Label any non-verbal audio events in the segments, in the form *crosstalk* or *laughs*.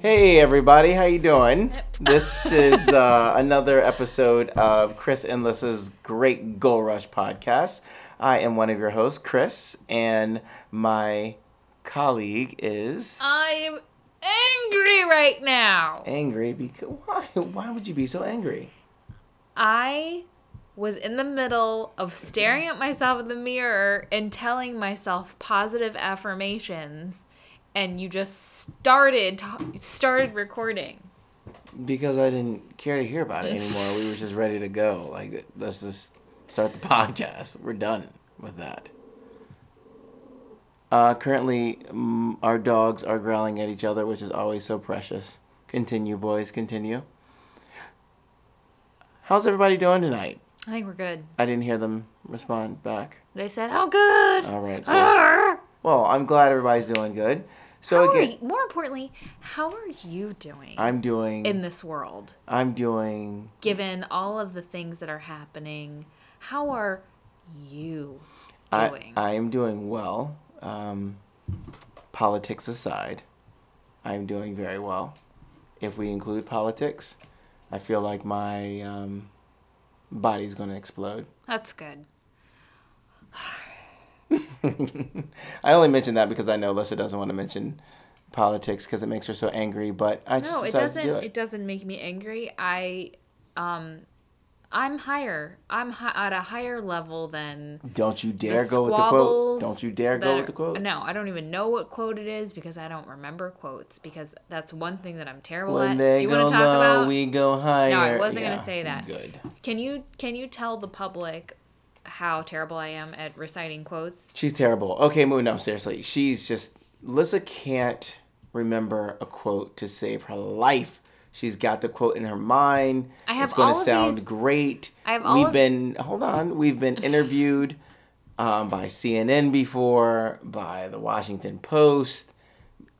Hey everybody, how you doing? This *laughs* is uh, another episode of Chris and Lissa's Great Goal Rush podcast. I am one of your hosts, Chris, and my colleague is I'm angry right now. angry because why? Why would you be so angry? I was in the middle of staring at myself in the mirror and telling myself positive affirmations and you just started started recording. Because I didn't care to hear about it *laughs* anymore. we were just ready to go. Like, let's just start the *laughs* podcast. We're done with that. Uh, currently, mm, our dogs are growling at each other, which is always so precious. Continue, boys, continue. How's everybody doing tonight? I think we're good. I didn't hear them respond back. They said, "Oh, good." All right. cool. Well, I'm glad everybody's doing good. So How again, you, more importantly, how are you doing I'm doing. in this world? I'm doing. Given all of the things that are happening, how are you I, doing? I am doing well. Um, politics aside, I'm doing very well. If we include politics, I feel like my um, body's going to explode. That's good. I only mention that because I know Lissa doesn't want to mention politics because it makes her so angry. But I just No, it doesn't. do It. it. doesn't make me angry. I, um, I'm higher. I'm hi- at a higher level than Don't you dare go with the quote. Don't you dare go are- with the quote. No, I don't even know what quote it is because I don't remember quotes because that's one thing that I'm terrible When at. they Do you want to talk low, about? we go higher. No, I wasn't Yeah, gonna say that. Good. Can you can you tell the public how terrible I am at reciting quotes? She's terrible. Okay, Moon, no, seriously. She's just Lissa can't remember a quote to save her life. She's got the quote in her mind. I have it's going to sound these- great. I have all We've of- been hold on. We've been interviewed *laughs* um, by CNN before, by the Washington Post.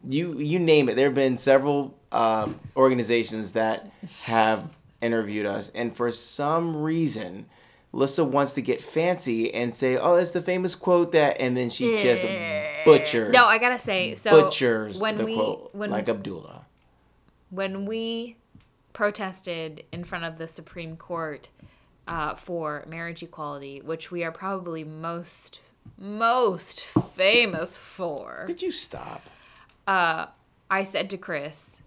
You you name it. There have been several uh, organizations that have interviewed us, and for some reason, Lissa wants to get fancy and say, "Oh, it's the famous quote that," and then she just butchers. No, I gotta say so. butchers when the we quote when like Abdullah. when we protested in front of the Supreme Court uh, for marriage equality, which we are probably most most famous for, Could you stop? uh, I said to Chris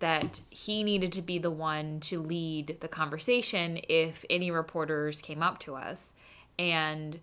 that he needed to be the one to lead the conversation if any reporters came up to us. And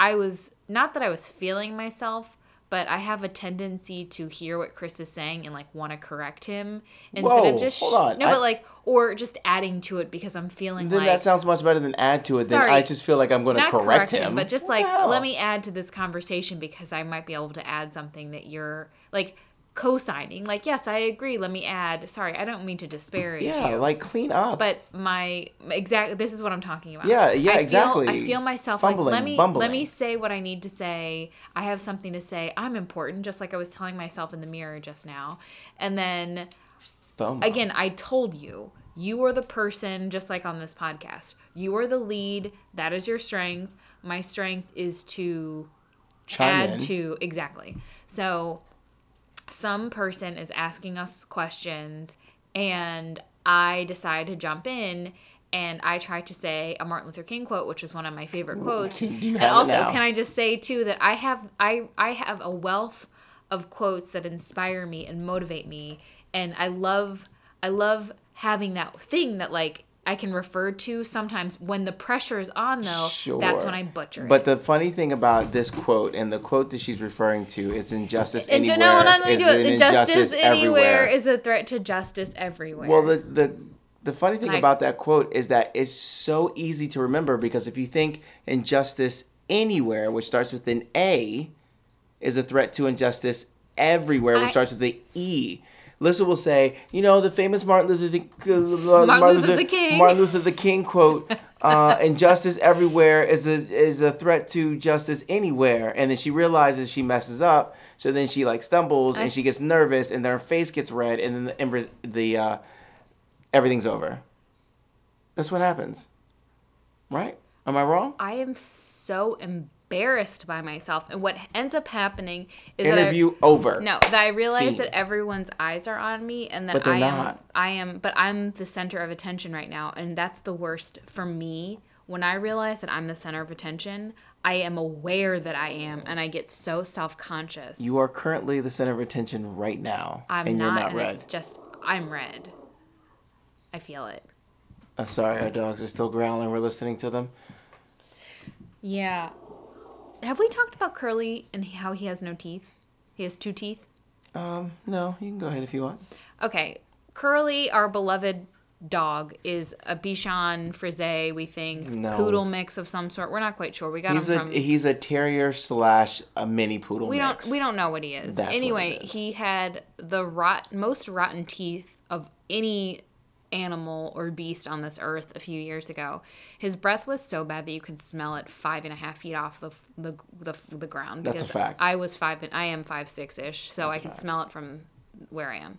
I was not that I was feeling myself, but I have a tendency to hear what Chris is saying and like want to correct him instead Whoa, of just on. no, I- but like or just adding to it because I'm feeling Then like that sounds much better than add to it. Then Sorry. I just feel like I'm going to correct correct him. but just like let me add to this conversation because I might be able to add something that you're like co-signing. Like, yes, I agree. Let me add. Sorry, I don't mean to disparage Yeah, you. like clean up. but my exactly this is what I'm talking about. Yeah, yeah, I feel, exactly. I feel myself Fumbling, like let me bumbling. let me say what I need to say. I have something to say. I'm important, just like I was telling myself in the mirror just now. And then FOMO. again, I told you, you are the person, just like on this podcast. You are the lead. That is your strength. My strength is to Chime add in. to exactly. So some person is asking us questions and I decide to jump in and I try to say a Martin Luther King quote, which is one of my favorite quotes. And also, can I just say too that I have I I have a wealth of quotes that inspire me and motivate me, and I love I love having that thing that like I can refer to sometimes when the pressure is on though. Sure. That's when I butcher it. But the funny thing about this quote and the quote that she's referring to is injustice And anywhere. no, hold on, let is do it. an Injustice anywhere everywhere. is a threat to justice everywhere. Well, the the the funny thing Like- about that quote is that it's so easy to remember because if you think injustice anywhere, which starts with an A, is a threat to injustice everywhere, which I- starts with the E. Alyssa will say, you know, the famous Martin Luther, the, Martin, Luther the King. Martin Luther the King quote, *laughs* uh, "Injustice everywhere is a is a threat to justice anywhere." And then she realizes she messes up, so then she like stumbles and she gets nervous, and then her face gets red, and then the, and the uh, everything's over. That's what happens, right? Am I wrong? I am so embarrassed by myself, and what ends up happening is Interview that I, over. No, that I realize Scene. that everyone's eyes are on me, and that I am, not. I am, but I'm the center of attention right now, and that's the worst for me. When I realize that I'm the center of attention, I am aware that I am, and I get so self conscious. You are currently the center of attention right now, I'm and not, you're not and red. it's just I'm red. I feel it. Uh, sorry, our dogs are still growling. We're listening to them. Yeah. Have we talked about Curly and how he has no teeth? He has two teeth. Um, no, you can go ahead if you want. Okay, Curly, our beloved dog, is a Bichon Frise, we think, No. poodle mix of some sort. We're not quite sure. We got He's him a from. he's a terrier slash a mini poodle we mix. don't we don't know what he is. That's what anyway, is. he had the rot most rotten teeth of any animal or beast on this earth a few years ago. His breath was so bad that you could smell it five and a half feet off the the the, the ground. That's a because fact. I was five and I am five six ish, so I could fact. smell it from where I am.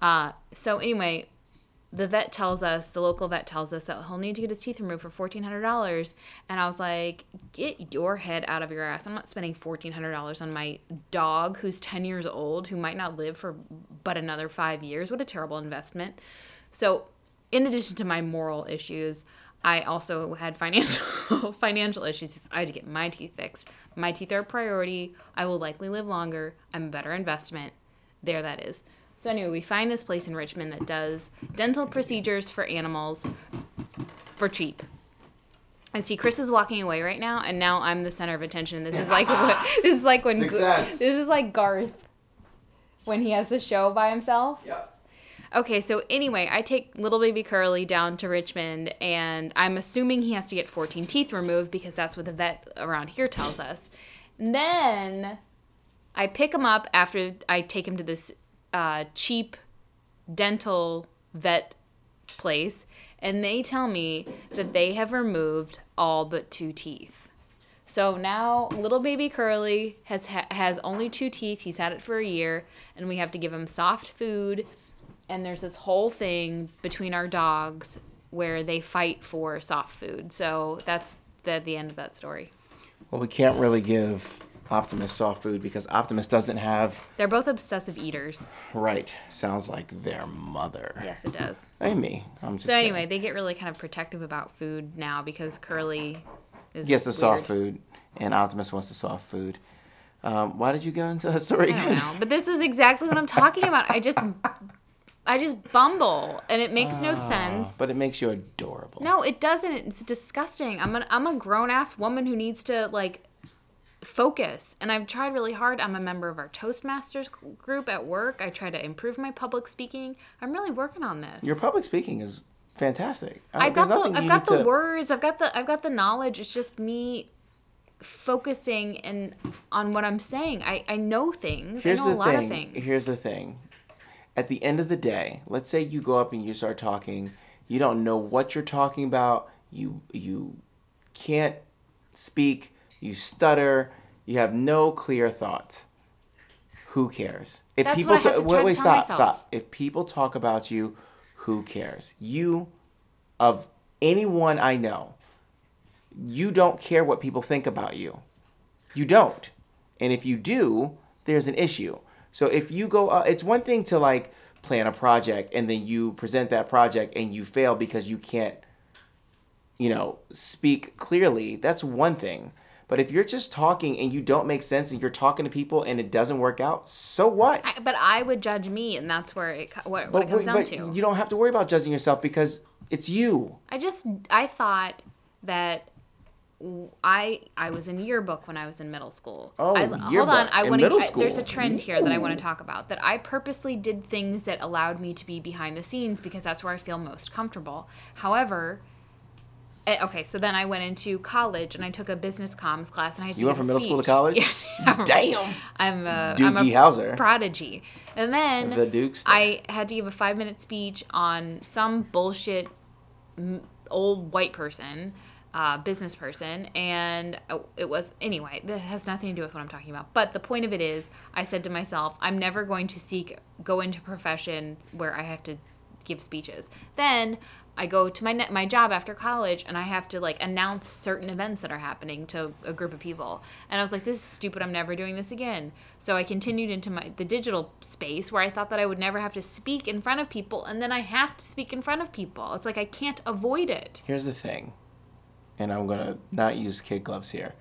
Uh, so anyway, the vet tells us, the local vet tells us that he'll need to get his teeth removed for fourteen hundred dollars. And I was like, get your head out of your ass. I'm not spending fourteen hundred dollars on my dog who's ten years old, who might not live for but another five years. What a terrible investment. So in addition to my moral issues, I also had financial *laughs* financial issues. I had to get my teeth fixed. My teeth are a priority. I will likely live longer. I'm a better investment. There that is. So anyway, we find this place in Richmond that does dental procedures for animals for cheap. And see, Chris is walking away right now, and now I'm the center of attention. This is like what, *laughs* this is like when Success. this is like Garth when he has the show by himself. Yep. Okay, so anyway, I take little baby Curly down to Richmond, and I'm assuming he has to get 14 teeth removed because that's what the vet around here tells us. And then I pick him up after I take him to this uh, cheap dental vet place, and they tell me that they have removed all but two teeth. So now little baby Curly has ha- has only two teeth. He's had it for a year, and we have to give him soft food. And there's this whole thing between our dogs where they fight for soft food. So that's the the end of that story. Well, we can't really give Optimus soft food because Optimus doesn't have They're both obsessive eaters. right. Sounds like their mother. Yes, it does. Hey, me. I'm just. So kidding. anyway, they get really kind of protective about food now because Curly is gets the soft food, and Optimus wants the soft food. Um, why did you go into that story? I don't know, but this is exactly what I'm talking about. I just, *laughs* I just bumble, and it makes no sense. But it makes you adorable. No, it doesn't. It's disgusting. I'm an, I'm a grown ass woman who needs to like focus, and I've tried really hard. I'm a member of our Toastmasters group at work. I try to improve my public speaking. I'm really working on this. Your public speaking is fantastic. Uh, I've got the I've got the to- words. I've got the I've got the knowledge. It's just me focusing and on what I'm saying. I I know things. Here's I know a lot thing. of things. Here's the thing. At the end of the day, let's say you go up and you start talking. You don't know what you're talking about. You you can't speak. You stutter. You have no clear thoughts. Who cares? If That's people what I have to wait wait stop myself. stop. If people talk about you, who cares? You of anyone I know, you don't care what people think about you. You don't. And if you do, there's an issue. So if you go, uh, it's one thing to like plan a project and then you present that project and you fail because you can't, you know, speak clearly. That's one thing. But if you're just talking and you don't make sense and you're talking to people and it doesn't work out, so what? I, but I would judge me, and that's where it what, what it comes but down to. you don't have to worry about judging yourself because it's you. I just I thought that I I was in yearbook when I was in middle school. Oh, I, hold yearbook. on. I want to. There's a trend here that I want to talk about. That I purposely did things that allowed me to be behind the scenes because that's where I feel most comfortable. However, eh, okay, so then I went into college and I took a business comms class and I had You went from middle school to college? *laughs* Yeah. Damn. I'm a, I'm Doogie a Howser. prodigy. And then The Duke star. I had to give a five minute speech on some bullshit old white person, uh, business person, and uh, it was anyway. This has nothing to do with what I'm talking about. But the point of it is, I said to myself, I'm never going to seek go into profession where I have to give speeches. Then I go to my ne- my job after college and I have to like announce certain events that are happening to a group of people. And I was like, this is stupid. I'm never doing this again. So I continued into my the digital space where I thought that I would never have to speak in front of people, and then I have to speak in front of people. It's like I can't avoid it. Here's the thing, and I'm gonna not use kid gloves here.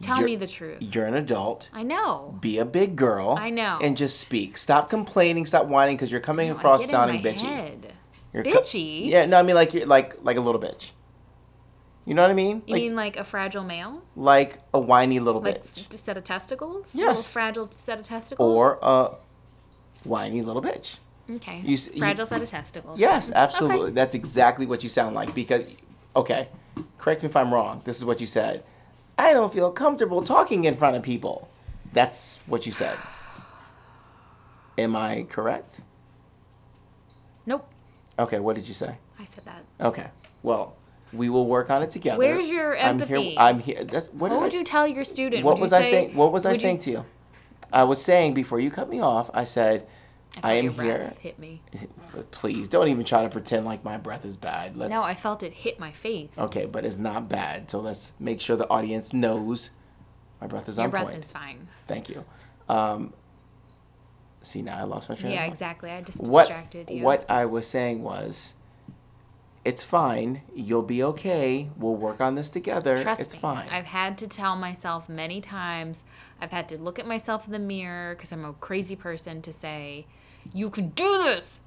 Tell You're- me the truth. You're an adult. I know. Be a big girl. I know. And just speak. Stop complaining. Stop whining because you're coming I across get sounding in my bitchy. Head. You're co- Bitchy? yeah, no, I mean like you're like like a little bitch. You know what I mean? You like, mean like a fragile male? like a whiny little Like bitch, a set of testicles? Yes. Little fragile set of testicles? or a whiny little bitch. okay. you s- you- fragile set of testicles. Yes, absolutely. Okay. That's exactly what you sound like. Because, okay, correct me if I'm wrong. This is what you said. I don't feel comfortable talking in front of people. That's what you said. Am I correct? Nope. Okay, what did you say? I said that. Okay, well, we will work on it together. Where's your empathy? I'm here. I'm here. That's, what What did would I, you tell your student? What Would was I say- saying? What was I would you- saying to you? I was saying before you cut me off. I said, I am here. Hit me. *laughs* Please don't even try to pretend like my breath is bad. Let's. No, I felt it hit my face. Okay, but it's not bad. So let's make sure the audience knows my breath is Your on breath point. Breath is fine. Thank you. Um, see now I lost my train. Yeah, of thought. Yeah, exactly. I just What distracted you. what I was saying was, it's fine. You'll be okay. We'll work on this together. Trust it's me. fine. I've had to tell myself many times. I've had to look at myself in the mirror because I'm a crazy person to say, "You can do this.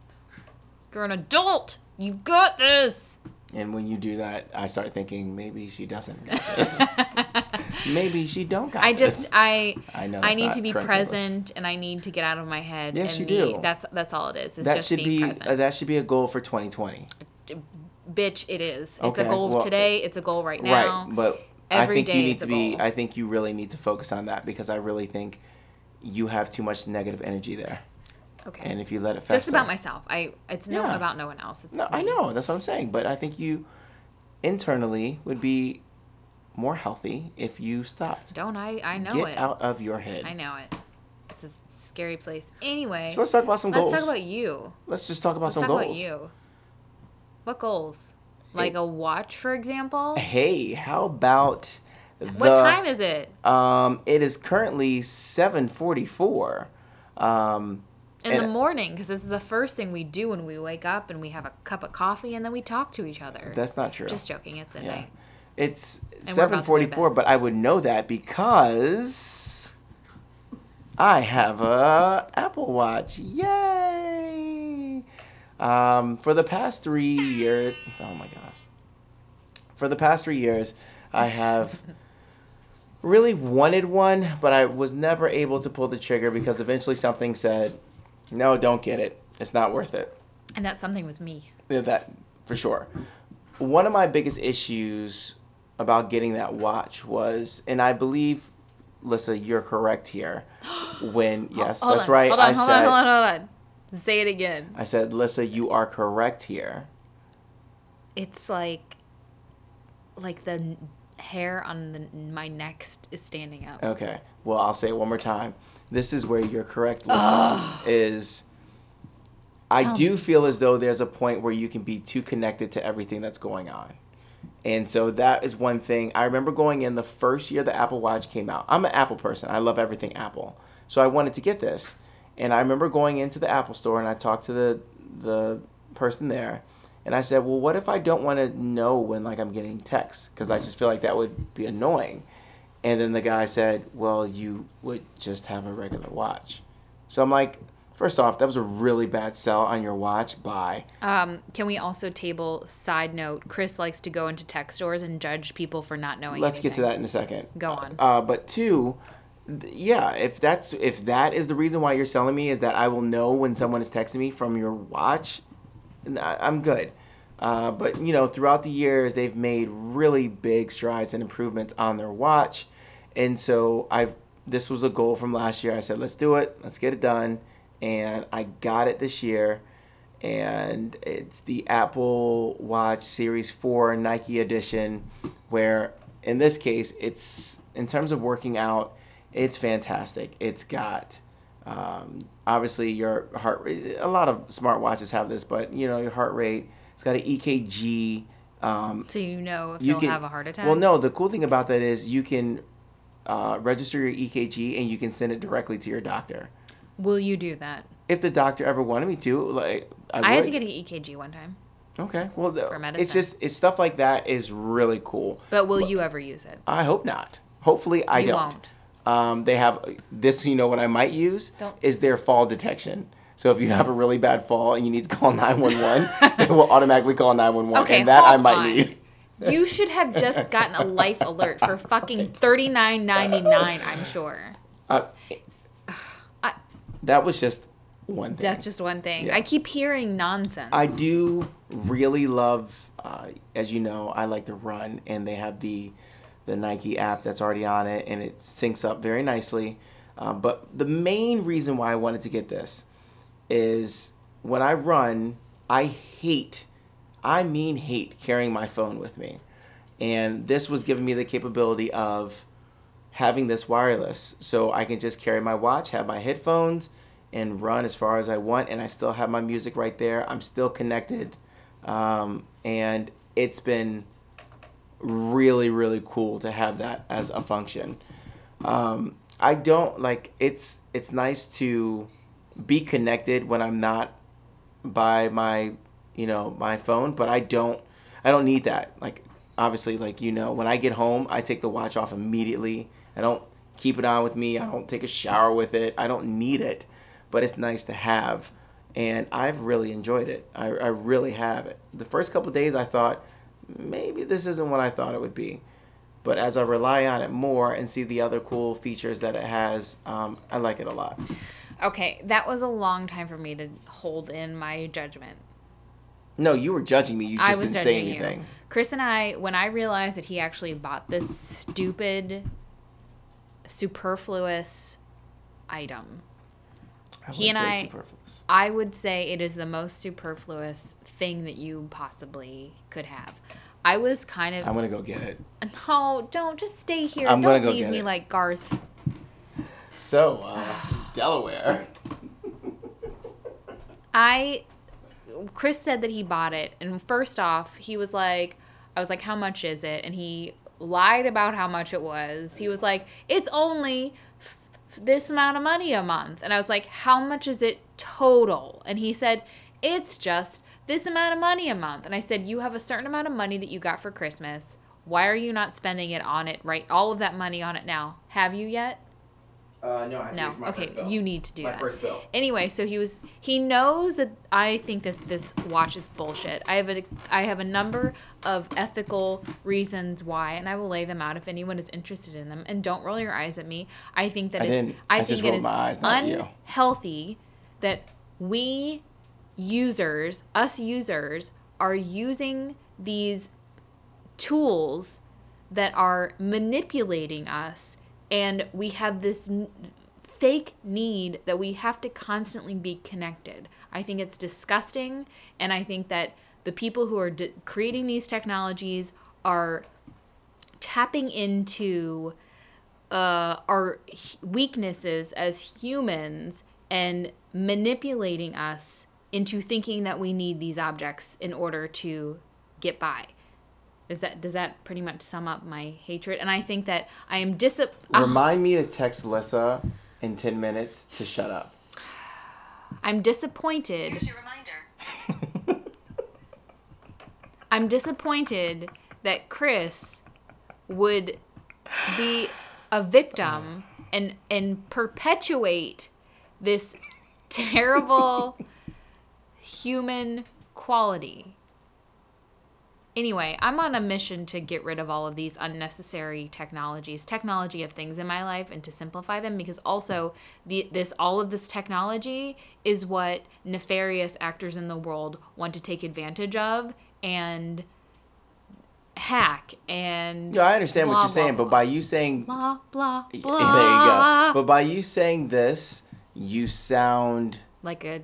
You're an adult. You got this." and when you do that, I start thinking maybe she doesn't got this. *laughs* maybe she don't got I this. just I I know I need to be correct English. present and I need to get out of my head. Yes, and you be- do. That's that's all it is. It's that just should be present. uh, that should be a goal for 2020. Bitch, it is. It's Okay, a goal well, today. It's a goal right now. Right, but Every I think day you need to be. goal. I think you really need to focus on that because I really think you have too much negative energy there, Okay. and if you let it fester, just about myself. I it's no Yeah. about no one else. It's No, I know that's what I'm saying, but I think you internally would be more healthy if you stopped. Don't I? I know Get it. out of your head. I know it. It's a scary place. Anyway, So let's talk about some goals. let's talk about you. let's just talk about Let's some talk goals. about you. What goals? Like a watch, for example. Hey, how about the? what time is it? Um, it is currently 7:44. Um, In the morning, because this is the first thing we do when we wake up and we have a cup of coffee and then we talk to each other. that's not true. Just joking. It's at Yeah. night. It's we're about to seven forty-four, but I would know that because I have a Apple Watch. Yay! Um, for the past three years, oh my gosh, for the past three years, I have *laughs* really wanted one, but I was never able to pull the trigger because eventually something said, "No, don't get it. It's not worth it." And that something was me. Yeah, that for sure. One of my biggest issues about getting that watch was, and I believe, Lissa, you're correct here. *gasps* When yes, Hold that's on, right. Hold on, I hold said, on, hold on, hold on. Say it again. I said, Lissa, you are correct here. It's like, like the hair on the, my neck is standing up. Okay. Well, I'll say it one more time. This is where you're correct, Lissa. Is I Tell do feel as though there's a point where you can be too connected to everything that's going on. And so that is one thing. I remember going in the first year the Apple Watch came out. I'm an Apple person. I love everything Apple. So I wanted to get this. And I remember going into the Apple store and I talked to the the person there and I said, "Well, what if I don't want to know when like I'm getting texts because I mm. just feel like that would be annoying." And then the guy said, "Well, you would just have a regular watch." So I'm like, first off, that was a really bad sell on your watch. Bye. Um, can we also table side note? Chris likes to go into tech stores and judge people for not knowing. Let's get to that in a second. Go on. Uh, but two, th- yeah, if that's if that is the reason why you're selling me is that I will know when someone is texting me from your watch, I'm good. Uh, but you know, throughout the years, they've made really big strides and improvements on their watch, and so I've this was a goal from last year. I said, let's do it, let's get it done, and I got it this year, and it's the Apple Watch Series Four Nike Edition, where in this case, it's in terms of working out, it's fantastic. It's got um, obviously your heart rate. A lot of smartwatches have this, but you know your heart rate. It's got an EKG. Um, So you know if you you'll can have a heart attack. Well, no. The cool thing about that is you can uh, register your EKG and you can send it directly to your doctor. Will you do that? If the doctor ever wanted me to, like I, I, had to get an EKG one time. Okay, well, the, it's medicine. just it's stuff like that is really cool. But will you ever use it? I hope not. Hopefully, I You don't. won't. Um, they have this. You know what I might use Don't- is their fall detection. So if you have a really bad fall and you need to call nine one one, *laughs* it will automatically call nine one one, Okay, and that I might on. need. You should have just gotten a life alert for fucking thirty nine ninety nine. I'm sure. Uh, I- that was just one thing. That's just one thing. Yeah. I keep hearing nonsense. I do really love, uh, as you know, I like to run, and they have the the Nike app that's already on it, and it syncs up very nicely. Um, but the main reason why I wanted to get this is when I run, I hate, I mean hate carrying my phone with me, and this was giving me the capability of having this wireless, so I can just carry my watch, have my headphones, and run as far as I want, and I still have my music right there. I'm still connected, um, and it's been really really cool to have that as a function. Um, I don't like it's it's nice to be connected when I'm not by my you know my phone, but I don't I don't need that. Like obviously like you know when I get home, I take the watch off immediately. I don't keep it on with me. I don't take a shower with it. I don't need it, but it's nice to have. And I've really enjoyed it. I, I really have it. The first couple days, I thought maybe this isn't what I thought it would be. But as I rely on it more and see the other cool features that it has, um, I like it a lot. okay, that was a long time for me to hold in my judgment. No, you were judging me. You I just was didn't say judging anything. you. Chris and I, when I realized that he actually bought this stupid, superfluous item, I He and wouldn't say I- superfluous. I would say it is the most superfluous thing that you possibly could have. I was kind of I'm gonna go get it. no, don't just stay here. I'm don't gonna go leave get me it. like Garth. So, uh, Delaware. I Chris said that he bought it and first off, he was like I was like how much is it? And he lied about how much it was. He was like it's only f- this amount of money a month. And I was like how much is it total? And he said it's just this amount of money a month. And I said you have a certain amount of money that you got for Christmas. Why are you not spending it on it right all of that money on it now? Have you yet? Uh, no, I No. Okay, you need to do My that. first bill. Anyway, so he was he knows that I think that this watch is bullshit. I have a I have a number of ethical reasons why, and I will lay them out if anyone is interested in them. And don't roll your eyes at me. I think that I it's- didn't. I I think just it rolled is my eyes, not you. unhealthy that we users, us users, are using these tools that are manipulating us and we have this n- fake need that we have to constantly be connected i think it's disgusting and i think that the people who are d- creating these technologies are tapping into uh, our weaknesses as humans and manipulating us into thinking that we need these objects in order to get by. Does that does that pretty much sum up my hatred? And I think that I am dis. Ah. Remind me to text Lissa in 10 minutes to shut up. I'm disappointed. Here's your reminder. *laughs* I'm disappointed that Chris would be a victim and and perpetuate this terrible *laughs* human quality. Anyway, I'm on a mission to get rid of all of these unnecessary technologies, technology of things in my life, and to simplify them. Because also, the this all of this technology is what nefarious actors in the world want to take advantage of and hack and No, I understand blah, what you're saying, blah, but by you saying blah blah blah, *laughs* there you blah. go. But by you saying this, you sound like a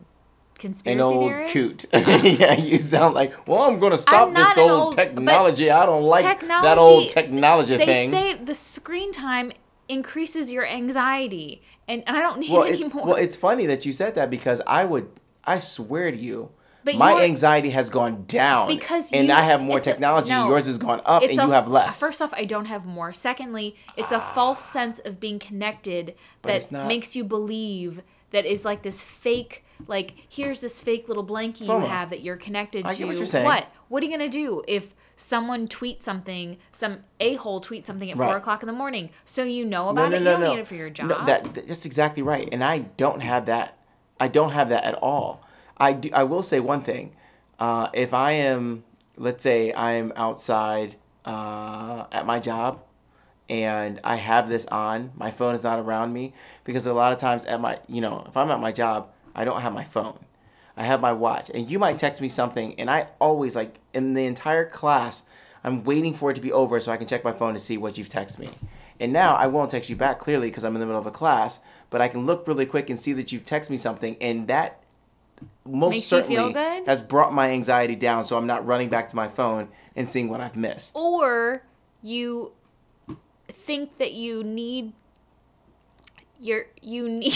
conspiracy an old theorist? coot. *laughs* yeah, you sound like, well, I'm gonna stop this old, old- technology. I don't like that old technology They thing. say the screen time increases your anxiety, and, and I don't need well, it anymore. well, it's funny that you said that because I would, I swear to you, But my anxiety has gone down Because and I have more it's a- technology. no. yours has gone up, and It's you have less. First off, I don't have more. Secondly, it's a ah. false sense of being connected that not- makes you believe that is like this fake. Like here's this fake little blankie FOMO. you have that you're connected I to. what you're saying. What? What are you gonna do if someone tweets something? Some a hole tweets something at Right. four o'clock in the morning, so you know about it. you don't need it for your job. No, that that's exactly right, and I don't have that. I don't have that at all. I do. I will say one thing. Uh, if I am, let's say, I am outside uh, at my job, and I have this on, my phone is not around me because a lot of times at my, you know, if I'm at my job, I don't have my phone. I have my watch, and you might text me something, and I always like in the entire class, I'm waiting for it to be over so I can check my phone to see what you've texted me. And now I won't text you back clearly because I'm in the middle of a class, but I can look really quick and see that you've texted me something, and that most Makes certainly has brought my anxiety down, so I'm not running back to my phone and seeing what I've missed. or you think that you need your you *laughs* need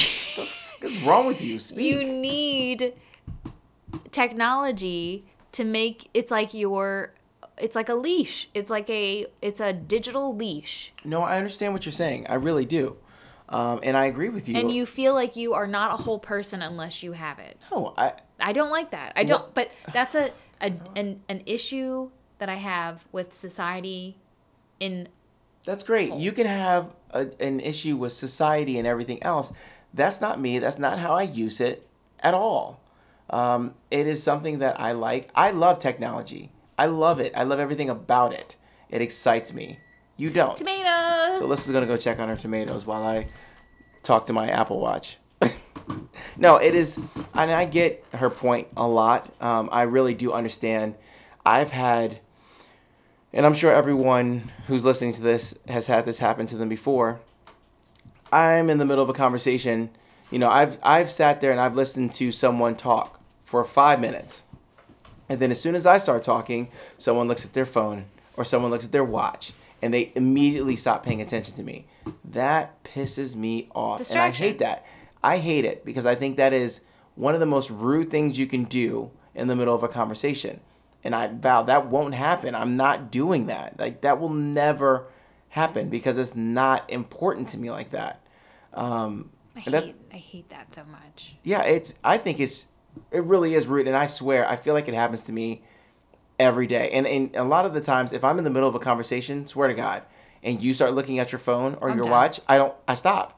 What's wrong with you? Speak. you need technology to make it's like your it's like a leash it's like a it's a digital leash No, I understand what you're saying. I really do. Um, and I agree with you. and you feel like you are not a whole person unless you have it No, I, i don't like that i don't but that's a, a an, an issue that i have with society in that's great. You can have a, an issue with society and everything else. That's not me. That's not how I use it at all. Um, it is something that I like. I love technology. I love it. I love everything about it. It excites me. You don't. tomatoes So Alyssa's gonna go check on her tomatoes while I talk to my Apple Watch. *laughs* no, it is, and I get her point a lot. Um, I really do understand. I've had, and I'm sure everyone who's listening to this has had this happen to them before. I'm in the middle of a conversation. You know, I've I've sat there and I've listened to someone talk for five minutes. And then as soon as I start talking, someone looks at their phone or someone looks at their watch and they immediately stop paying attention to me. That pisses me off. And I hate that. I hate it because I think that is one of the most rude things you can do in the middle of a conversation. And I vow that won't happen. I'm not doing that. Like that will never happen because it's not important to me like that. Um, I and hate, I hate that so much yeah, it's. I think it's. It really is rude, and I swear, I feel like it happens to me every day. And and a lot of the times, if I'm in the middle of a conversation, swear to God, and you start looking at your phone or I'm your done. watch, I don't. I stop.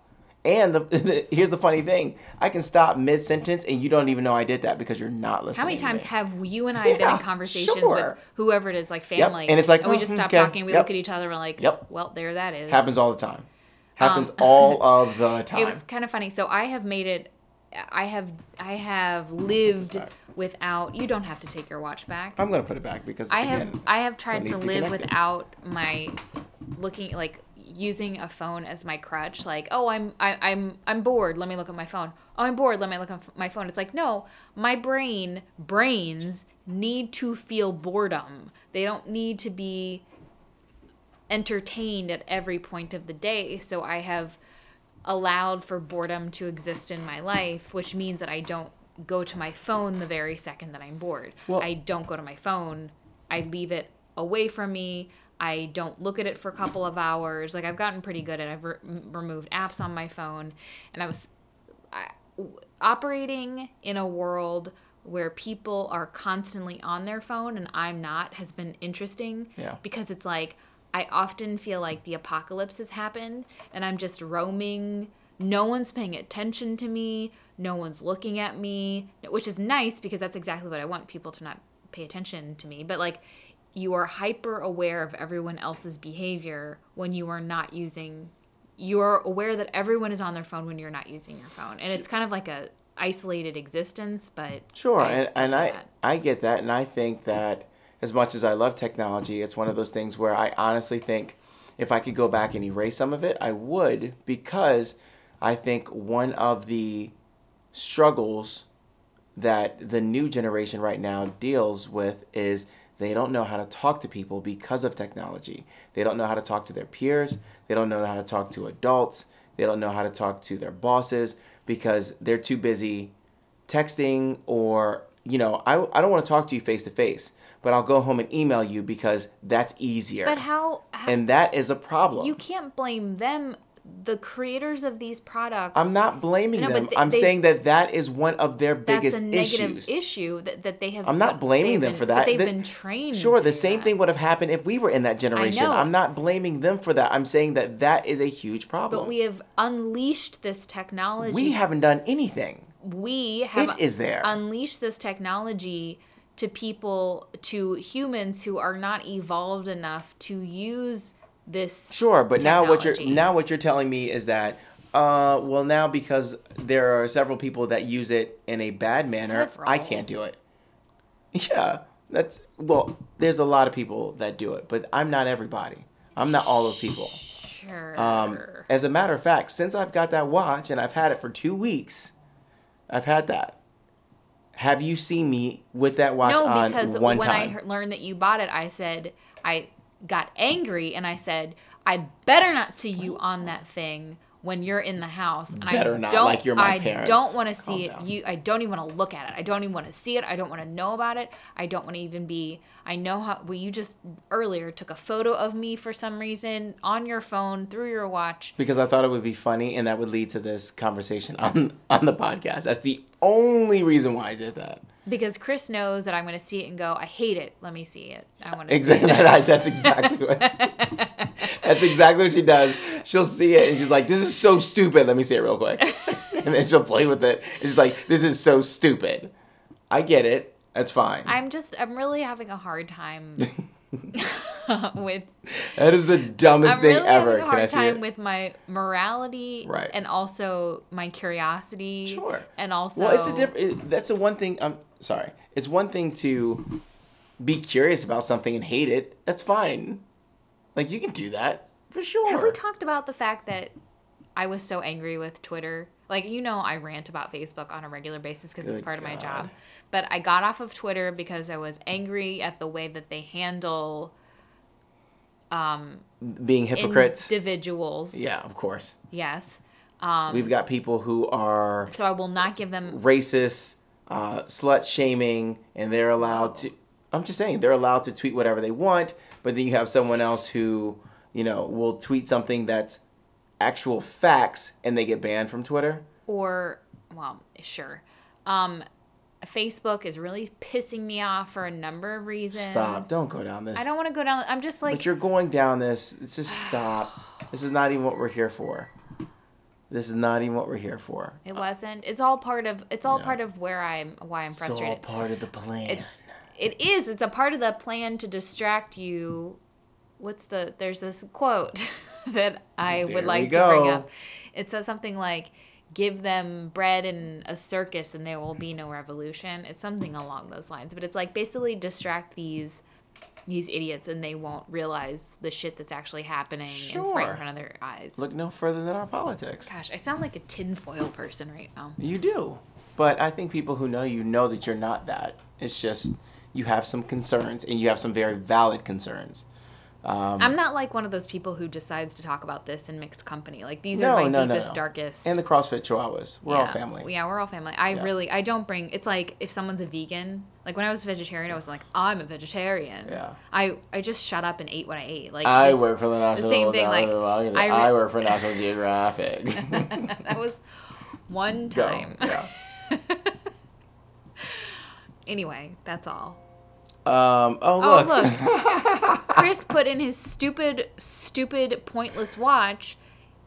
And the, *laughs* the, here's the funny thing: I can stop mid sentence, and you don't even know I did that because you're not listening. How many times me. have you and I been in conversations sure. with whoever it is, like family, and it's like, we "Mm, just stop okay, talking, we yep. look at each other, and we're like, Yep. well, there that is. happens all the time? Happens Um, all *laughs* of the time. It was kind of funny. So I have made it. I have I have lived without. You don't have to take your watch back. I'm gonna put it back because I again, have I have tried to to live without my looking like using a phone as my crutch like oh I'm I, I'm I'm bored let me look at my phone oh I'm bored let me look at my phone it's like no my brain brains need to feel boredom they don't need to be entertained at every point of the day so I have allowed for boredom to exist in my life which means that I don't go to my phone the very second that I'm bored Well- I don't go to my phone. I leave it away from me. I don't look at it for a couple of hours. Like I've gotten pretty good at. I've re- removed apps on my phone, and I was I, operating in a world where people are constantly on their phone and I'm not has been interesting. Yeah. Because it's like I often feel like the apocalypse has happened and I'm just roaming. No one's paying attention to me. No one's looking at me, which is nice because that's exactly what I want people to not pay attention to me. But like you are hyper aware of everyone else's behavior when you are not using you're aware that everyone is on their phone when you're not using your phone. And it's kind of like a isolated existence, but Sure, I and, and I that. I get that, and I think that as much as I love technology, it's one of those things where I honestly think if I could go back and erase some of it, I would because I think one of the struggles that the new generation right now deals with is they don't know how to talk to people because of technology. They don't know how to talk to their peers. They don't know how to talk to adults. They don't know how to talk to their bosses because they're too busy texting or, you know, I, I don't want to talk to you face to face, but I'll go home and email you because that's easier. But how, how and that is a problem. you can't blame them, the creators of these products. I'm not blaming No, them. th- I'm they- saying that that is one of their that's biggest a negative issues. issue that, that they have. I'm not blaming them been- for that. They've The- been trained. Sure, the same that. thing would have happened if we were in that generation. know. I'm not blaming them for that. I'm saying that that is a huge problem. But we have unleashed this technology. we haven't done anything. we have It is there. unleashed this technology to people to humans who are not evolved enough to use this Sure, but now what you're now what you're telling me is that uh well now because there are several people that use it in a bad manner, I can't do it. Yeah, that's well, there's a lot of people that do it, but I'm not everybody. I'm not all those people. sure Um, as a matter of fact, since I've got that watch and I've had it for two weeks, I've had that. Have you seen me with that watch no on because one when i time? heard, learned that you bought it i said i got angry and i said i better not see you on that thing when you're in the house and Better i not, don't like you're my i parents. don't want to see it down. you i don't even want to look at it i don't even want to see it i don't want to know about it i don't want to even be i know how well you just earlier took a photo of me for some reason on your phone through your watch because I thought it would be funny and that would lead to this conversation on on the podcast. That's the only reason why I did that. Because chris knows that i'm going to see it and go i hate it let me see it i want to Exactly. *laughs* That's exactly what. *laughs* That's exactly what she does. She'll see it and she's like, "This is so stupid." Let me see it real quick, *laughs* and then she'll play with it. And she's like, "This is so stupid." I get it. That's fine. i'm just i'm really having a hard time *laughs* with that is the dumbest I'm thing really ever. having a Can I hard see time it? with my morality, Right. and also my curiosity. Sure. And also, Well, it's a different. That's the one thing. I'm sorry. It's one thing to be curious about something and hate it. That's fine. Like you can do that for sure. Have we talked about the fact that I was so angry with Twitter? Like, you know, I rant about Facebook on a regular basis because it's part of my job. But I got off of Twitter because I was angry at the way that they handle Being hypocrites. individuals. yeah, of course. Yes. Um, We've got people who are so I will not give them. racist, uh, slut shaming, and they're allowed to. I'm just saying they're allowed to tweet whatever they want, but then you have someone else who, you know, will tweet something that's actual facts, and they get banned from Twitter. or well, sure. Um, Facebook is really pissing me off for a number of reasons. Stop! Don't go down this. I don't want to go down. I'm just like But you're going down this. It's just stop. This is not even what we're here for. This is not even what we're here for. it wasn't. It's all part of. It's all No. part of where I'm. Why I'm frustrated. It's all part of the plan. It's. It is. It's a part of the plan to distract you. What's the? There's this quote *laughs* that I There would like to bring up. It says something like, "Give them bread and a circus, and there will be no revolution." It's something along those lines. But it's like basically distract these these idiots, and they won't realize the shit that's actually happening right Sure. in front of their eyes. Look no further than our politics. Gosh, I sound like a tinfoil person right now. You do. But I think people who know you know that you're not that. It's just you have some concerns and you have some very valid concerns. Um, I'm not like one of those people who decides to talk about this in mixed company. Like these No, are my no, no, deepest, no. darkest. and the CrossFit Chihuahuas. We're all family. Yeah, we're all family. I Yeah. really, I don't bring. It's like if someone's a vegan. Like when I was vegetarian, I was like, I'm a vegetarian. Yeah. I I just shut up and ate what I ate. Like I this- work for the National The same thing, like, I, I I re- work for National Geographic. *laughs* that was one Go. time. Yeah. *laughs* Anyway, that's all. Um, oh, Oh, look. look. *laughs* Chris put in his stupid, stupid, pointless watch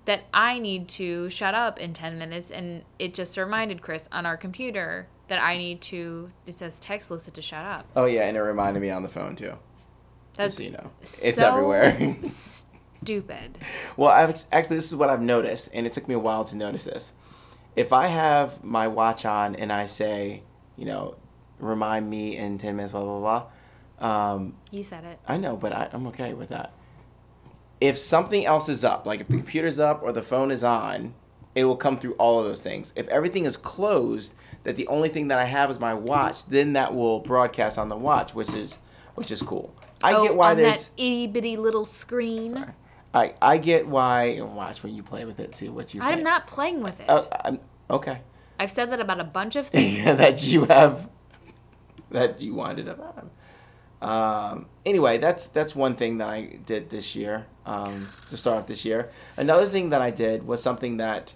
that I need to shut up in 10 minutes. And it just reminded Chris on our computer that I need to, it says text Lissa to shut up. oh, yeah, and it reminded me on the phone, too. That's so you know. It's so everywhere. *laughs* stupid. Well, I've actually this is what I've noticed, and it took me a while to notice this. If I have my watch on and I say, you know, remind me in ten minutes, blah blah blah, Um, You said it. I know, but I, I'm okay with that. If something else is up, like if the computer's up or the phone is on, it will come through all of those things. If everything is closed, that the only thing that I have is my watch, then that will broadcast on the watch, which is which is cool. I oh, get why on there's that itty bitty little screen. I I get why and watch when you play with it, see what you. I'm not playing with it. Uh, I'm, okay. I've said that about a bunch of *laughs* things. that you have that you wanted to have. Um, anyway, that's that's one thing that I did this year um, to start off this year. Another thing that I did was something that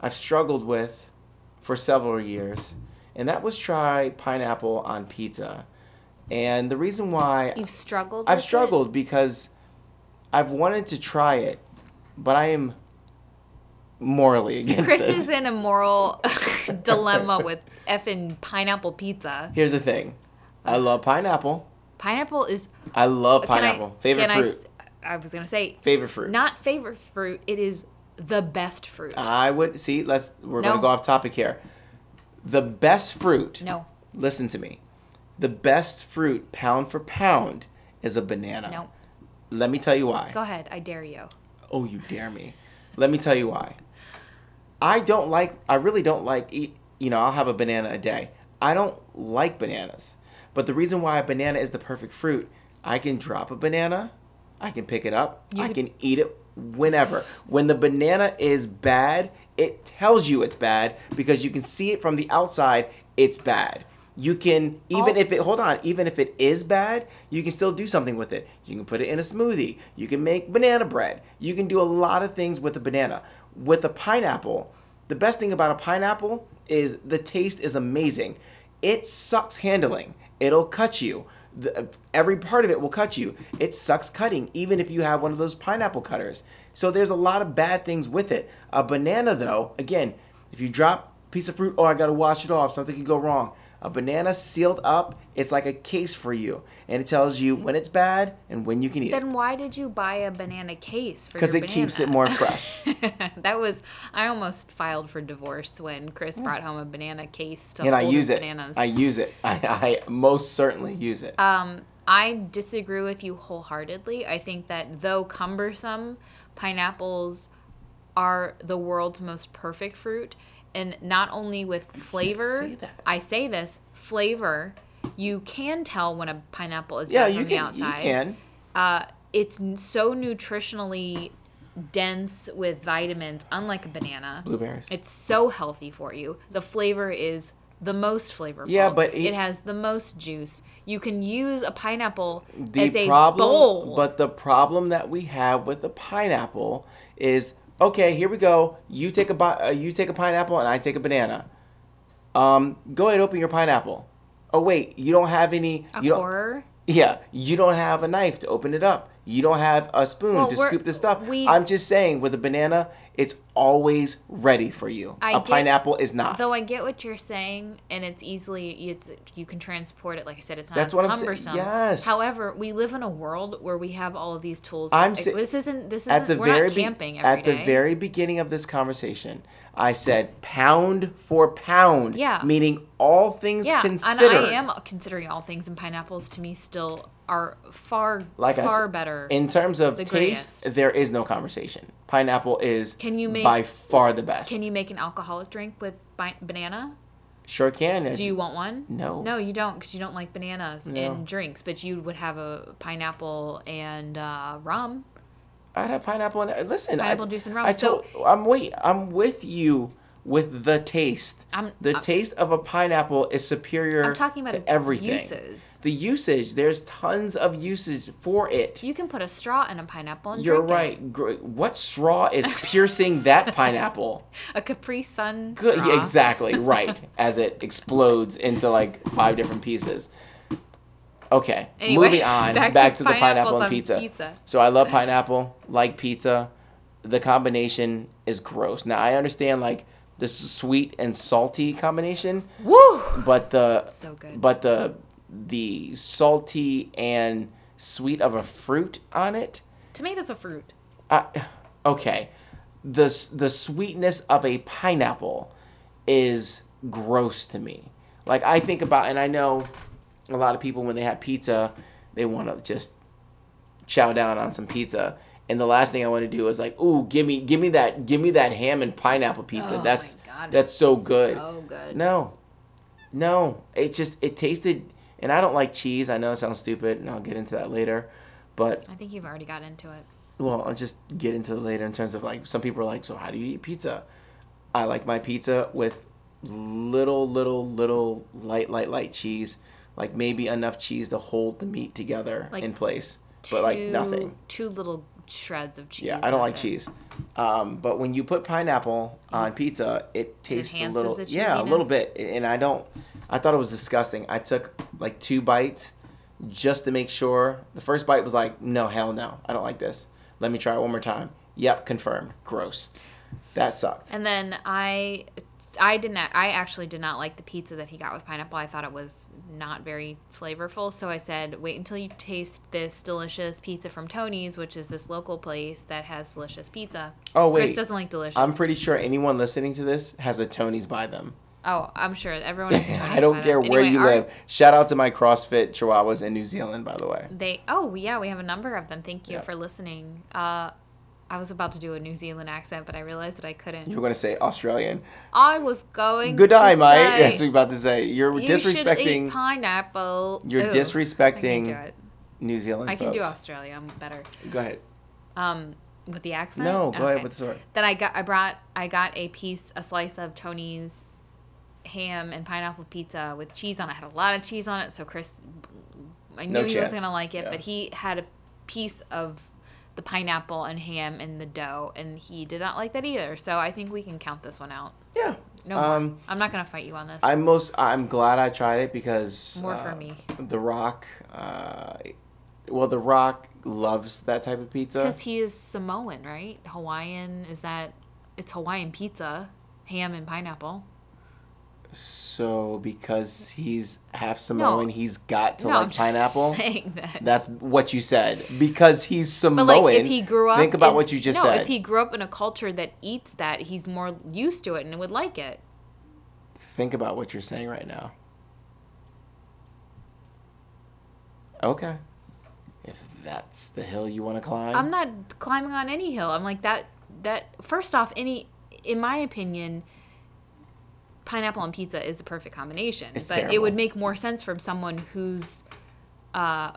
I've struggled with for several years, and that was try pineapple on pizza. And the reason why You've struggled. I've with it? struggled because I've wanted to try it, but I am morally against Chris is in a moral *laughs* dilemma with effing pineapple pizza. Here's the thing. I love pineapple. Pineapple is I love can I- pineapple. Favorite I fruit. s- I was gonna say Favorite fruit. not favorite fruit. It is the best fruit. I would see. Let's. We're No. gonna go off topic here. The best fruit. no, Listen to me. The best fruit, pound for pound, is a banana. no. Let me tell you why. Go ahead. I dare you. Oh, you dare me. Let me tell you why. I don't like, I really don't like, eat, you know, I'll have a banana a day. I don't like bananas. But the reason why a banana is the perfect fruit, I can drop a banana, I can pick it up, You I could- can eat it whenever. When the banana is bad, it tells you it's bad because you can see it from the outside, it's bad. You can even All- if it hold on, even if it is bad, you can still do something with it. You can put it in a smoothie. You can make banana bread. You can do a lot of things with a banana. With a pineapple, the best thing about a pineapple is the taste is amazing. It sucks handling. It'll cut you. The, every part of it will cut you. It sucks cutting, even if you have one of those pineapple cutters. So there's a lot of bad things with it. A banana, though, again, if you drop piece of fruit, oh, I gotta wash it off, something could go wrong. A banana sealed up, it's like a case for you, and it tells you when it's bad and when you can eat it. Then why did you buy a banana case for? Because it keeps it more *laughs* fresh. that was I almost filed for divorce when Chris brought home a banana case to and I use it. bananas. I use it. I, I most certainly use it. Um, I disagree with you wholeheartedly. I think that though cumbersome, pineapples are the world's most perfect fruit, and not only with flavor. say. I say this flavor. You can tell when a pineapple is yeah, you can. You can. Uh, it's so nutritionally dense with vitamins, unlike a banana. Blueberries. It's so healthy for you. The flavor is the most flavorful. Yeah, but it, it- has the most juice. You can use a pineapple the as a problem, bowl. but the problem that we have with the pineapple is okay. Here we go. You take a uh, you take a pineapple, and I take a banana. Um, go ahead, open your pineapple. Oh wait, you don't have any. a you don't. horror. Yeah, you don't have a knife to open it up. You don't have a spoon Well, to scoop the stuff. we- I'm just saying, with a banana, it's always ready for you. I A get- pineapple is not. Though I get what you're saying, and it's easily it's you can transport it. Like I said, it's not That's what I'm saying. cumbersome. Yes. However, we live in a world where we have all of these tools. I'm Like, this isn't this isn't at the we're very not be- camping every at the very beginning of this conversation, I said pound for pound. Yeah. Meaning all things yeah, considered. and I am considering all things, and pineapples to me still are far Like far said, better. In terms of The taste, greatest. there is no conversation. Pineapple is Can you make- by far the best. Can you make an alcoholic drink with bi- banana? Sure can. Do you want one? No. No, you don't, because you don't like bananas No. in drinks. But you would have a pineapple and uh, rum. I'd have pineapple and listen. Pineapple I, juice and rum. I So- told, I'm wait. I'm with you with the taste. I'm- the I'm- taste of a pineapple is superior I'm talking about to everything. uses. The usage. There's tons of usage for it. You can put a straw in a pineapple and You're drink it. right. Gr- What straw is piercing that *laughs* pineapple? A Capri Sun Good. straw. exactly. *laughs* Right. As it explodes into like five different pieces. Okay. Anyway, moving on. *laughs* back Back, to to, the pineapple and pizza. pizza. So I love pineapple. Like pizza. The combination is gross. Now I understand like the s- sweet and salty combination, Woo! but the So but the the salty and sweet of a fruit on it Tomato's a fruit. I, okay, the the sweetness of a pineapple is gross to me. Like I think about, and I know a lot of people when they have pizza, they want to just chow down on some pizza. And the last thing I want to do is like, ooh, give me, give me that, give me that ham and pineapple pizza. Oh that's God, that's so good. So good. No, no, it just it tasted, and I don't like cheese. I know it sounds stupid, and I'll get into that later. But I think you've already got into it. well, I'll just get into it later in terms of like some people are like, so how do you eat pizza? I like my pizza with little, little, little light, light, light cheese, like maybe enough cheese to hold the meat together Like in place, but like nothing. Two little shreds of cheese. Yeah, I don't like it. cheese. Um, but when you put pineapple on pizza, it tastes a little, yeah, a little bit. And I don't, I thought it was disgusting. I took like two bites just to make sure. The first bite was like, no, hell no, I don't like this. Let me try it one more time. Yep, confirmed. Gross. That sucked. And then I, I did not. I actually did not like the pizza that he got with pineapple. I thought it was not very flavorful. So I said, wait until you taste this delicious pizza from Tony's, which is this local place that has delicious pizza. Oh wait, Chris doesn't like delicious. I'm pretty sure anyone listening to this has a Tony's by them. oh, I'm sure everyone. Has a *laughs* Tony's I don't care them. where Anyway, you our- live. Shout out to my CrossFit Chihuahuas in New Zealand, by the way. They. Oh yeah, we have a number of them. Thank you Yeah. for listening. Uh, I was about to do a New Zealand accent, but I realized that I couldn't. You were gonna say Australian. I was going. Good to eye, mate. say, Yes, we about to say you're You should eat disrespecting. pineapple. You're I disrespecting. New Zealand. I can do. Australia. I'm better. Go ahead. Um, with the accent. No, go Okay. ahead with the story. Then I got I brought I got a piece a slice of Tony's ham and pineapple pizza with cheese on it. it had a lot of cheese on it, so Chris I knew No he chance. wasn't gonna like it, Yeah. but he had a piece of the pineapple and ham in the dough, and he did not like that either. So I think we can count this one out. Yeah. No, more. um, I'm not gonna fight you on this. I'm most. I'm glad I tried it because More for uh, me. The Rock. Uh, well, The Rock loves that type of pizza. Because he is Samoan, right? Hawaiian is that? It's Hawaiian pizza, ham and pineapple. So because he's half Samoan, he's got to no, like I'm just pineapple. *laughs* saying that. That's what you said. Because he's Samoan. But like, if he grew up, think about in- what you just no, said. if he grew up in a culture that eats that, he's more used to it and would like it. Think about what you're saying right now. Okay. If that's the hill you want to climb. I'm not climbing on any hill. I'm like that. That first off, any, in my opinion, pineapple and pizza is a perfect combination. It's but it would make more sense from someone who's, uh,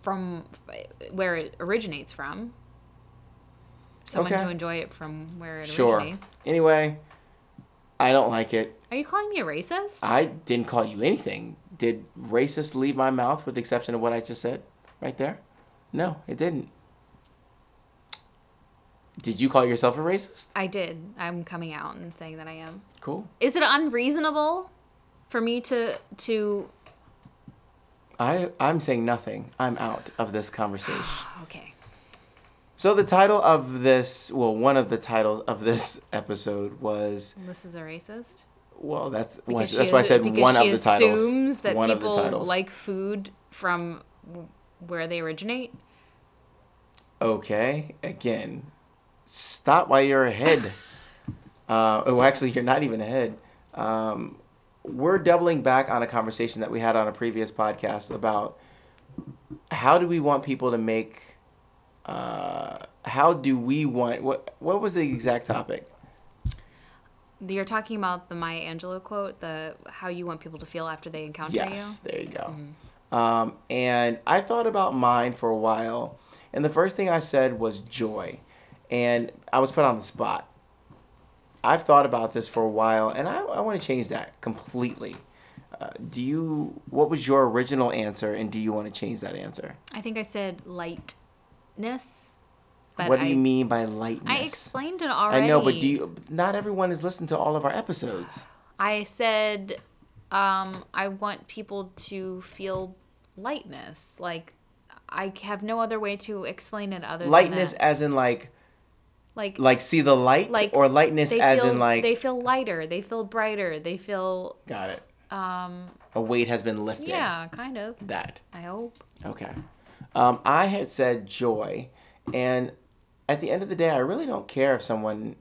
from where it originates from. Someone Okay. who enjoy it from where it sure. originates. Anyway, I don't like it. Are you calling me a racist? I didn't call you anything. Did racist leave my mouth with the exception of what I just said right there? No, it didn't. Did you call yourself a racist? I did. I'm coming out and saying that I am. Cool. Is it unreasonable for me to to I I'm saying nothing. I'm out of this conversation. *sighs* okay. So the title of this, well, one of the titles of this episode was, This is a racist. well, that's that's she why I said one of the titles. assumes that one of the titles. like food from where they originate. Okay, again, stop while you're ahead. *laughs* uh, oh, actually, you're not even ahead. Um, we're doubling back on a conversation that we had on a previous podcast about how do we want people to make. Uh, how do we want what? What was the exact topic? You're talking about the Maya Angelou quote, the how you want people to feel after they encounter you. Yes, there you go. Mm-hmm. Um, and I thought about mine for a while, and the first thing I said was joy, and I was put on the spot. I've thought about this for a while, and I, I want to change that completely. Uh, do you? What was your original answer, and do you want to change that answer? I think I said lightness. But what do I, you mean by lightness? I explained it already. I know, but do you? Not everyone has listened to all of our episodes. I said um, I want people to feel lightness. Like I have no other way to explain it other Lightness, than that. as in like, like like see the light, Like, or lightness as feel, in like. they feel lighter, they feel brighter, they feel got it. um A weight has been lifted. yeah, kind of. That. I hope. Okay. Um, I had said joy, and at the end of the day, I really don't care if someone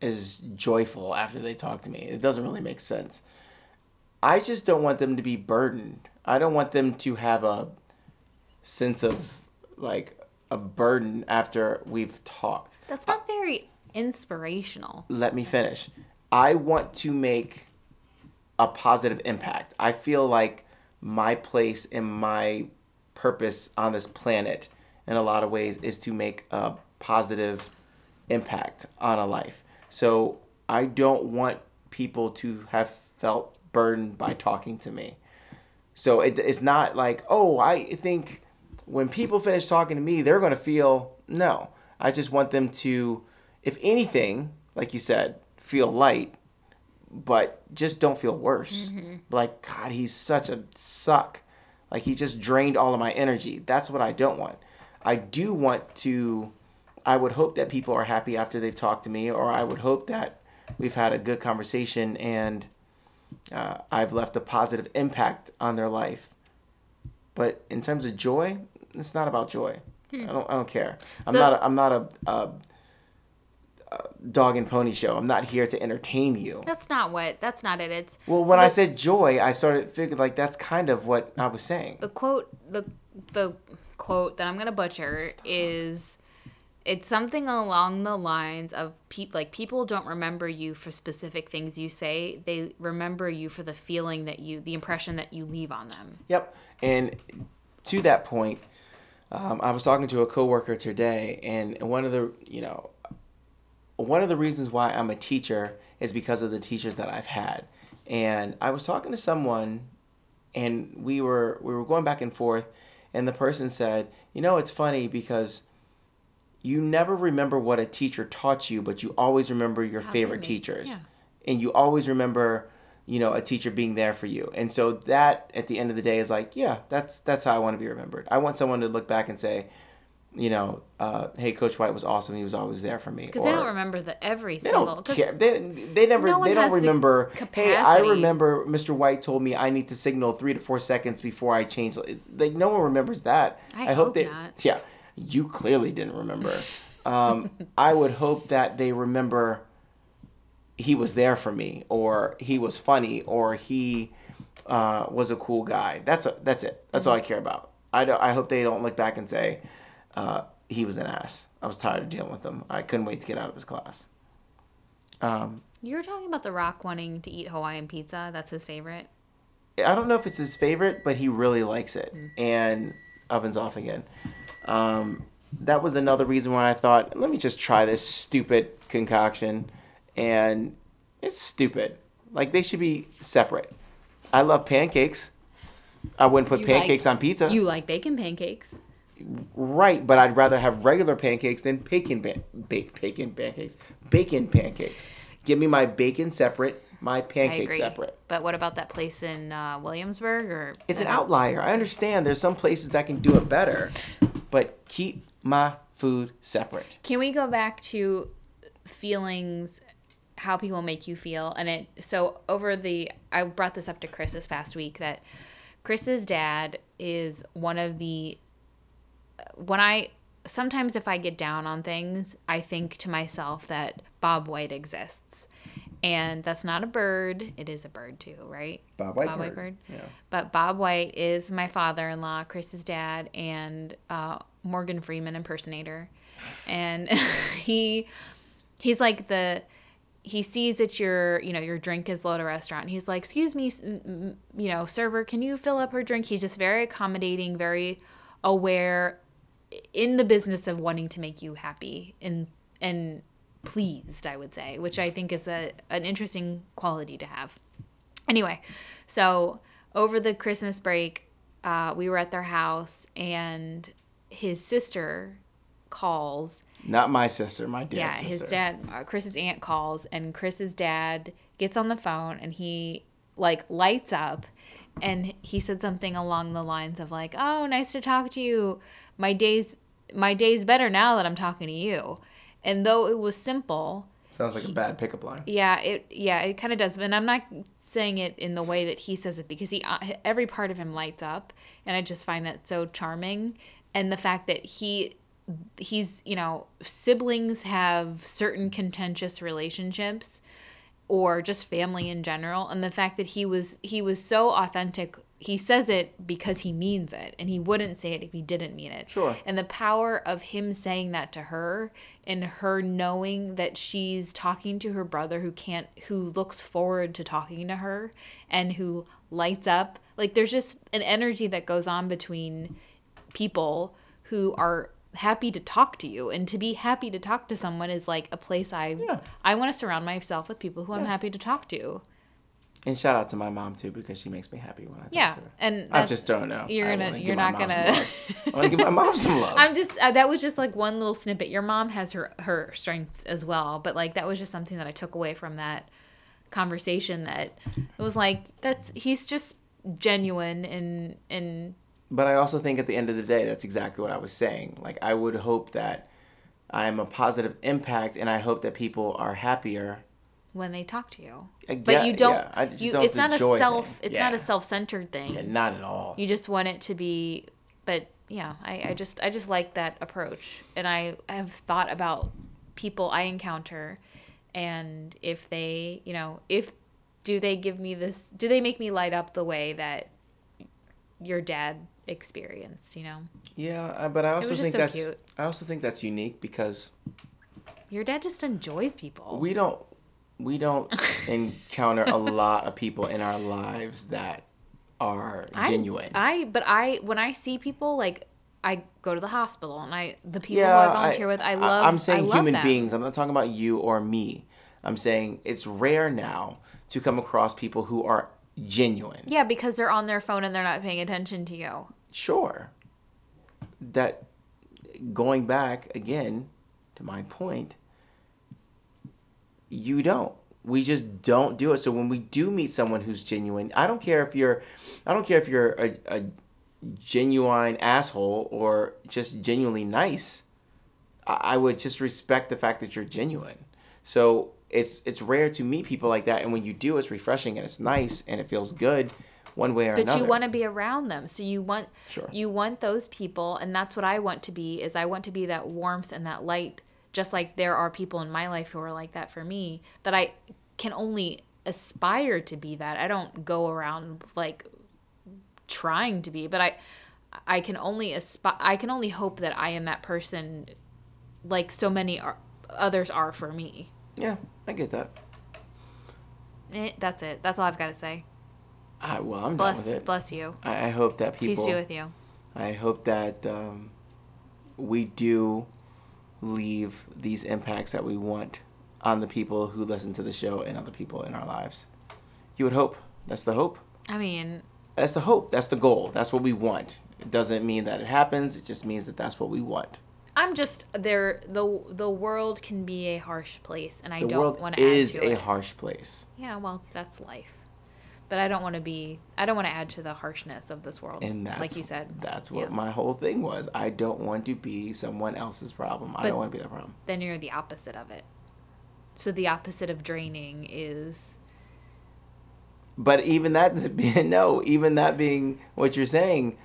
is joyful after they talk to me. It doesn't really make sense. I just don't want them to be burdened. I don't want them to have a sense of like a burden after we've talked. That's not very inspirational. Let me finish. I want to make a positive impact. I feel like my place and my purpose on this planet in a lot of ways is to make a positive impact on a life. So I don't want people to have felt burdened by talking to me. So it, it's not like, oh, I think when people finish talking to me, they're going to feel no. I just want them to, if anything, like you said, feel light, but just don't feel worse. Like, God, he's such a suck. Like, he just drained all of my energy. That's what I don't want. I do want to, I would hope that people are happy after they've talked to me, or I would hope that we've had a good conversation and uh, I've left a positive impact on their life. But in terms of joy, it's not about joy. Hmm. I don't. I don't care. I'm So- not. A, I'm not a, a, a dog and pony show. I'm not here to entertain you. That's not what. That's not it. It's Well, so when the, I said joy, I started figuring like that's kind of what I was saying. the quote, the the quote that I'm gonna butcher is, it's something along the lines of pe- like people don't remember you for specific things you say. They remember you for the feeling that you, the impression that you leave on them. Yep. And to that point, um, I was talking to a coworker today, and one of the you know, one of the reasons why I'm a teacher is because of the teachers that I've had. And I was talking to someone, and we were we were going back and forth, and the person said, you know, it's funny because you never remember what a teacher taught you, but you always remember your favorite teachers. Yeah. And you always remember, you know, a teacher being there for you. And so that at the end of the day is like, yeah, that's that's how I want to be remembered. I want someone to look back and say, you know, uh, hey, Coach White was awesome. He was always there for me. Because they don't remember the every They single. don't care. They, they never. no they don't remember. Hey, I remember Mr. White told me I need to signal three to four seconds before I change. Like no one remembers that. I hope hope they. not. Yeah, you clearly didn't remember. um, I would hope that they remember. He was there for me, or he was funny, or he uh, was a cool guy. That's a, that's it. That's all I care about. I don't, I hope they don't look back and say uh, he was an ass. I was tired of dealing with him. I couldn't wait to get out of his class. Um, You were talking about The Rock wanting to eat Hawaiian pizza. That's his favorite. I don't know if it's his favorite, but he really likes it. And ovens off again. Um, that was another reason why I thought, let me just try this stupid concoction. And it's stupid. Like they should be separate. I love pancakes. I wouldn't put You pancakes like- on pizza. You like bacon pancakes. right, but I'd rather have regular pancakes than bacon pan- bake bacon pancakes. Bacon pancakes. Give me my bacon separate, my pancake separate. But what about that place in uh, Williamsburg? Or It's an outlier. I understand there's some places that can do it better, but keep my food separate. Can we go back to feelings, how people make you feel? And it so over the I brought this up to Chris this past week that Chris's dad is one of the when I sometimes if I get down on things, I think to myself that Bob White exists. And that's not a bird. It is a bird too, right? Bob white bob bird Yeah. But Bob White is my father in law, Chris's dad, and uh, Morgan Freeman impersonator. And *laughs* he he's like the he sees that your you know your drink is low at a restaurant. He's like, "Excuse me, you know, server, can you fill up her drink?" He's just very accommodating, very aware, in the business of wanting to make you happy and and pleased. I would say, which I think is a an interesting quality to have. Anyway, so over the Christmas break, uh, we were at their house, and his sister calls Not my sister, my dad's yeah, sister. his dad, uh, Chris's aunt calls, and Chris's dad gets on the phone and he like lights up, and he said something along the lines of like, "Oh, nice to talk to you. My day's my day's better now that I'm talking to you." And though it was simple, Sounds like a bad pickup line. yeah, it yeah, it kind of does. And I'm not saying it in the way that he says it because he uh, every part of him lights up, and I just find that so charming. And the fact that he he's you know siblings have certain contentious relationships or just family in general. And the fact that he was he was so authentic he says it because he means it. And he wouldn't say it if he didn't mean it. Sure. and the power of him saying that to her and her knowing that she's talking to her brother who can't who looks forward to talking to her and who lights up. Like there's just an energy that goes on between people who are happy to talk to you and to be happy to talk to someone is like a place i Yeah. i want to surround myself with people who i'm happy to talk to And shout out to my mom too because she makes me happy when I talk yeah to her. and I just don't know. you're I gonna- wanna you're not gonna- I want to give my mom some *laughs* love. I'm just uh, that was just like one little snippet. Your mom has her her strengths as well, but like that was just something that I took away from that conversation. That it was like that's he's just genuine and and But I also think at the end of the day, that's exactly what I was saying. Like, I would hope that I'm a positive impact, and I hope that people are happier. when they talk to you, I but you don't. yeah, I just you, don't it's not a self. thing. It's not a self centered thing. Yeah, not at all. You just want it to be, but yeah, I, I just I just like that approach, and I have thought about people I encounter, and if they, you know, if do they give me this, do they make me light up the way that your dad experienced? You know, Yeah, uh, but I also think so that's cute. I also think that's unique because your dad just enjoys people. we don't we don't *laughs* encounter a lot of people in our lives that are I- genuine. I, but I when I see people like. I go to the hospital and I the people yeah, who I volunteer with I love I'm saying I love human them. beings. I'm not talking about you or me. I'm saying it's rare now to come across people who are genuine. Yeah, because they're on their phone and they're not paying attention to you. Sure. That going back again to my point, you don't. We just don't do it. So when we do meet someone who's genuine, I don't care if you're I don't care if you're a, a genuine asshole or just genuinely nice. I, I would just respect the fact that you're genuine. So it's it's rare to meet people like that and when you do it's refreshing and it's nice and it feels good one way or another. but another. you want to be around them so you want Sure. you want those people and that's what i want to be is i want to be that warmth and that light just like there are people in my life who are like that for me that i can only aspire to be that i don't go around like trying to be but i i can only aspire i can only hope that i am that person like so many are, others are for me Yeah, I get that. eh, that's it that's all i've got to say I, well, I'm done with it. bless you I, I hope that people. peace be with you I hope that um, we do leave these impacts that we want on the people who listen to the show and other people in our lives. You would hope. That's the hope. i mean That's the hope. That's the goal. That's what we want. It doesn't mean that it happens. It just means that that's what we want. I'm just there. the The world can be a harsh place, and I The don't want to add is to a it. harsh place. yeah, well, that's life. But I don't want to be. I don't want to add to the harshness of this world. And that's like you said. That's what Yeah. my whole thing was. I don't want to be someone else's problem. I don't want to be that problem. Then you're the opposite of it. So the opposite of draining is But even that, being *laughs* no, even that being what you're saying,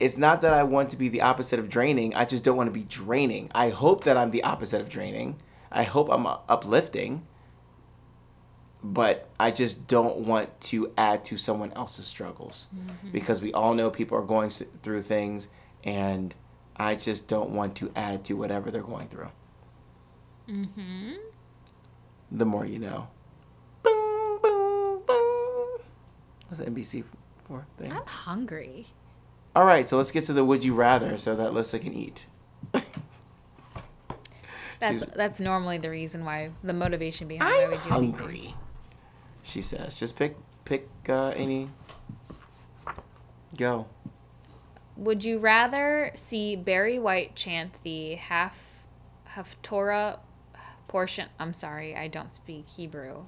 it's not that I want to be the opposite of draining. I just don't want to be draining. I hope that I'm the opposite of draining. I hope I'm uh, uplifting. But I just don't want to add to someone else's struggles because we all know people are going through things, and I just don't want to add to whatever they're going through. Mm-hmm. The more you know. Boom, boom, boom. What's the NBC for thing? I'm hungry. All right, so let's get to the would you rather so that Lissa can eat. *laughs* That's She's- that's normally the reason why the motivation behind why I'm we do anything. hungry. She says, just pick pick uh, any. Go. Would you rather see Barry White chant the half Haftorah portion? I'm sorry, I don't speak Hebrew.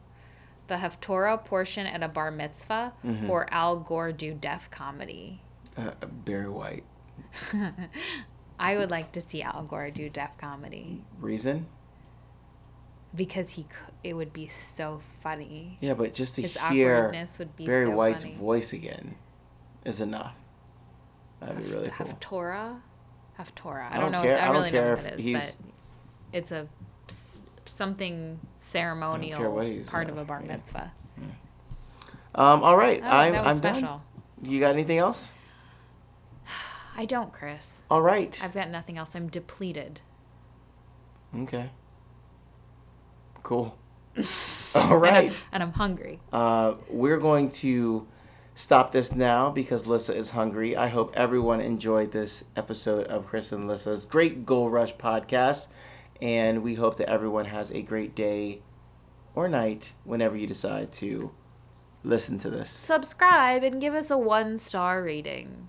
The Haftorah portion at a bar mitzvah, Mm-hmm. or Al Gore do deaf comedy? Uh, Barry White. *laughs* I would like to see Al Gore do deaf comedy Reason? because he it would be so funny. Yeah, but just to His hear would be Barry so White's funny. voice again is enough. That'd be really cool. Haftorah, Haftorah. I, I don't know. care- I I don't really care know what if it is, he's- but it's a something ceremonial what he's, part uh, of a bar yeah. mitzvah. Um, all right, Oh, I'm I'm special. done. You got anything else? I don't, Chris. All right. I've got nothing else. I'm depleted. Okay. Cool. *laughs* All right. And I'm hungry. Uh, we're going to stop this now because Lissa is hungry. I hope everyone enjoyed this episode of Chris and Lissa's Great Goal Rush podcast. And we hope that everyone has a great day or night whenever you decide to listen to this. Subscribe and give us a one star rating.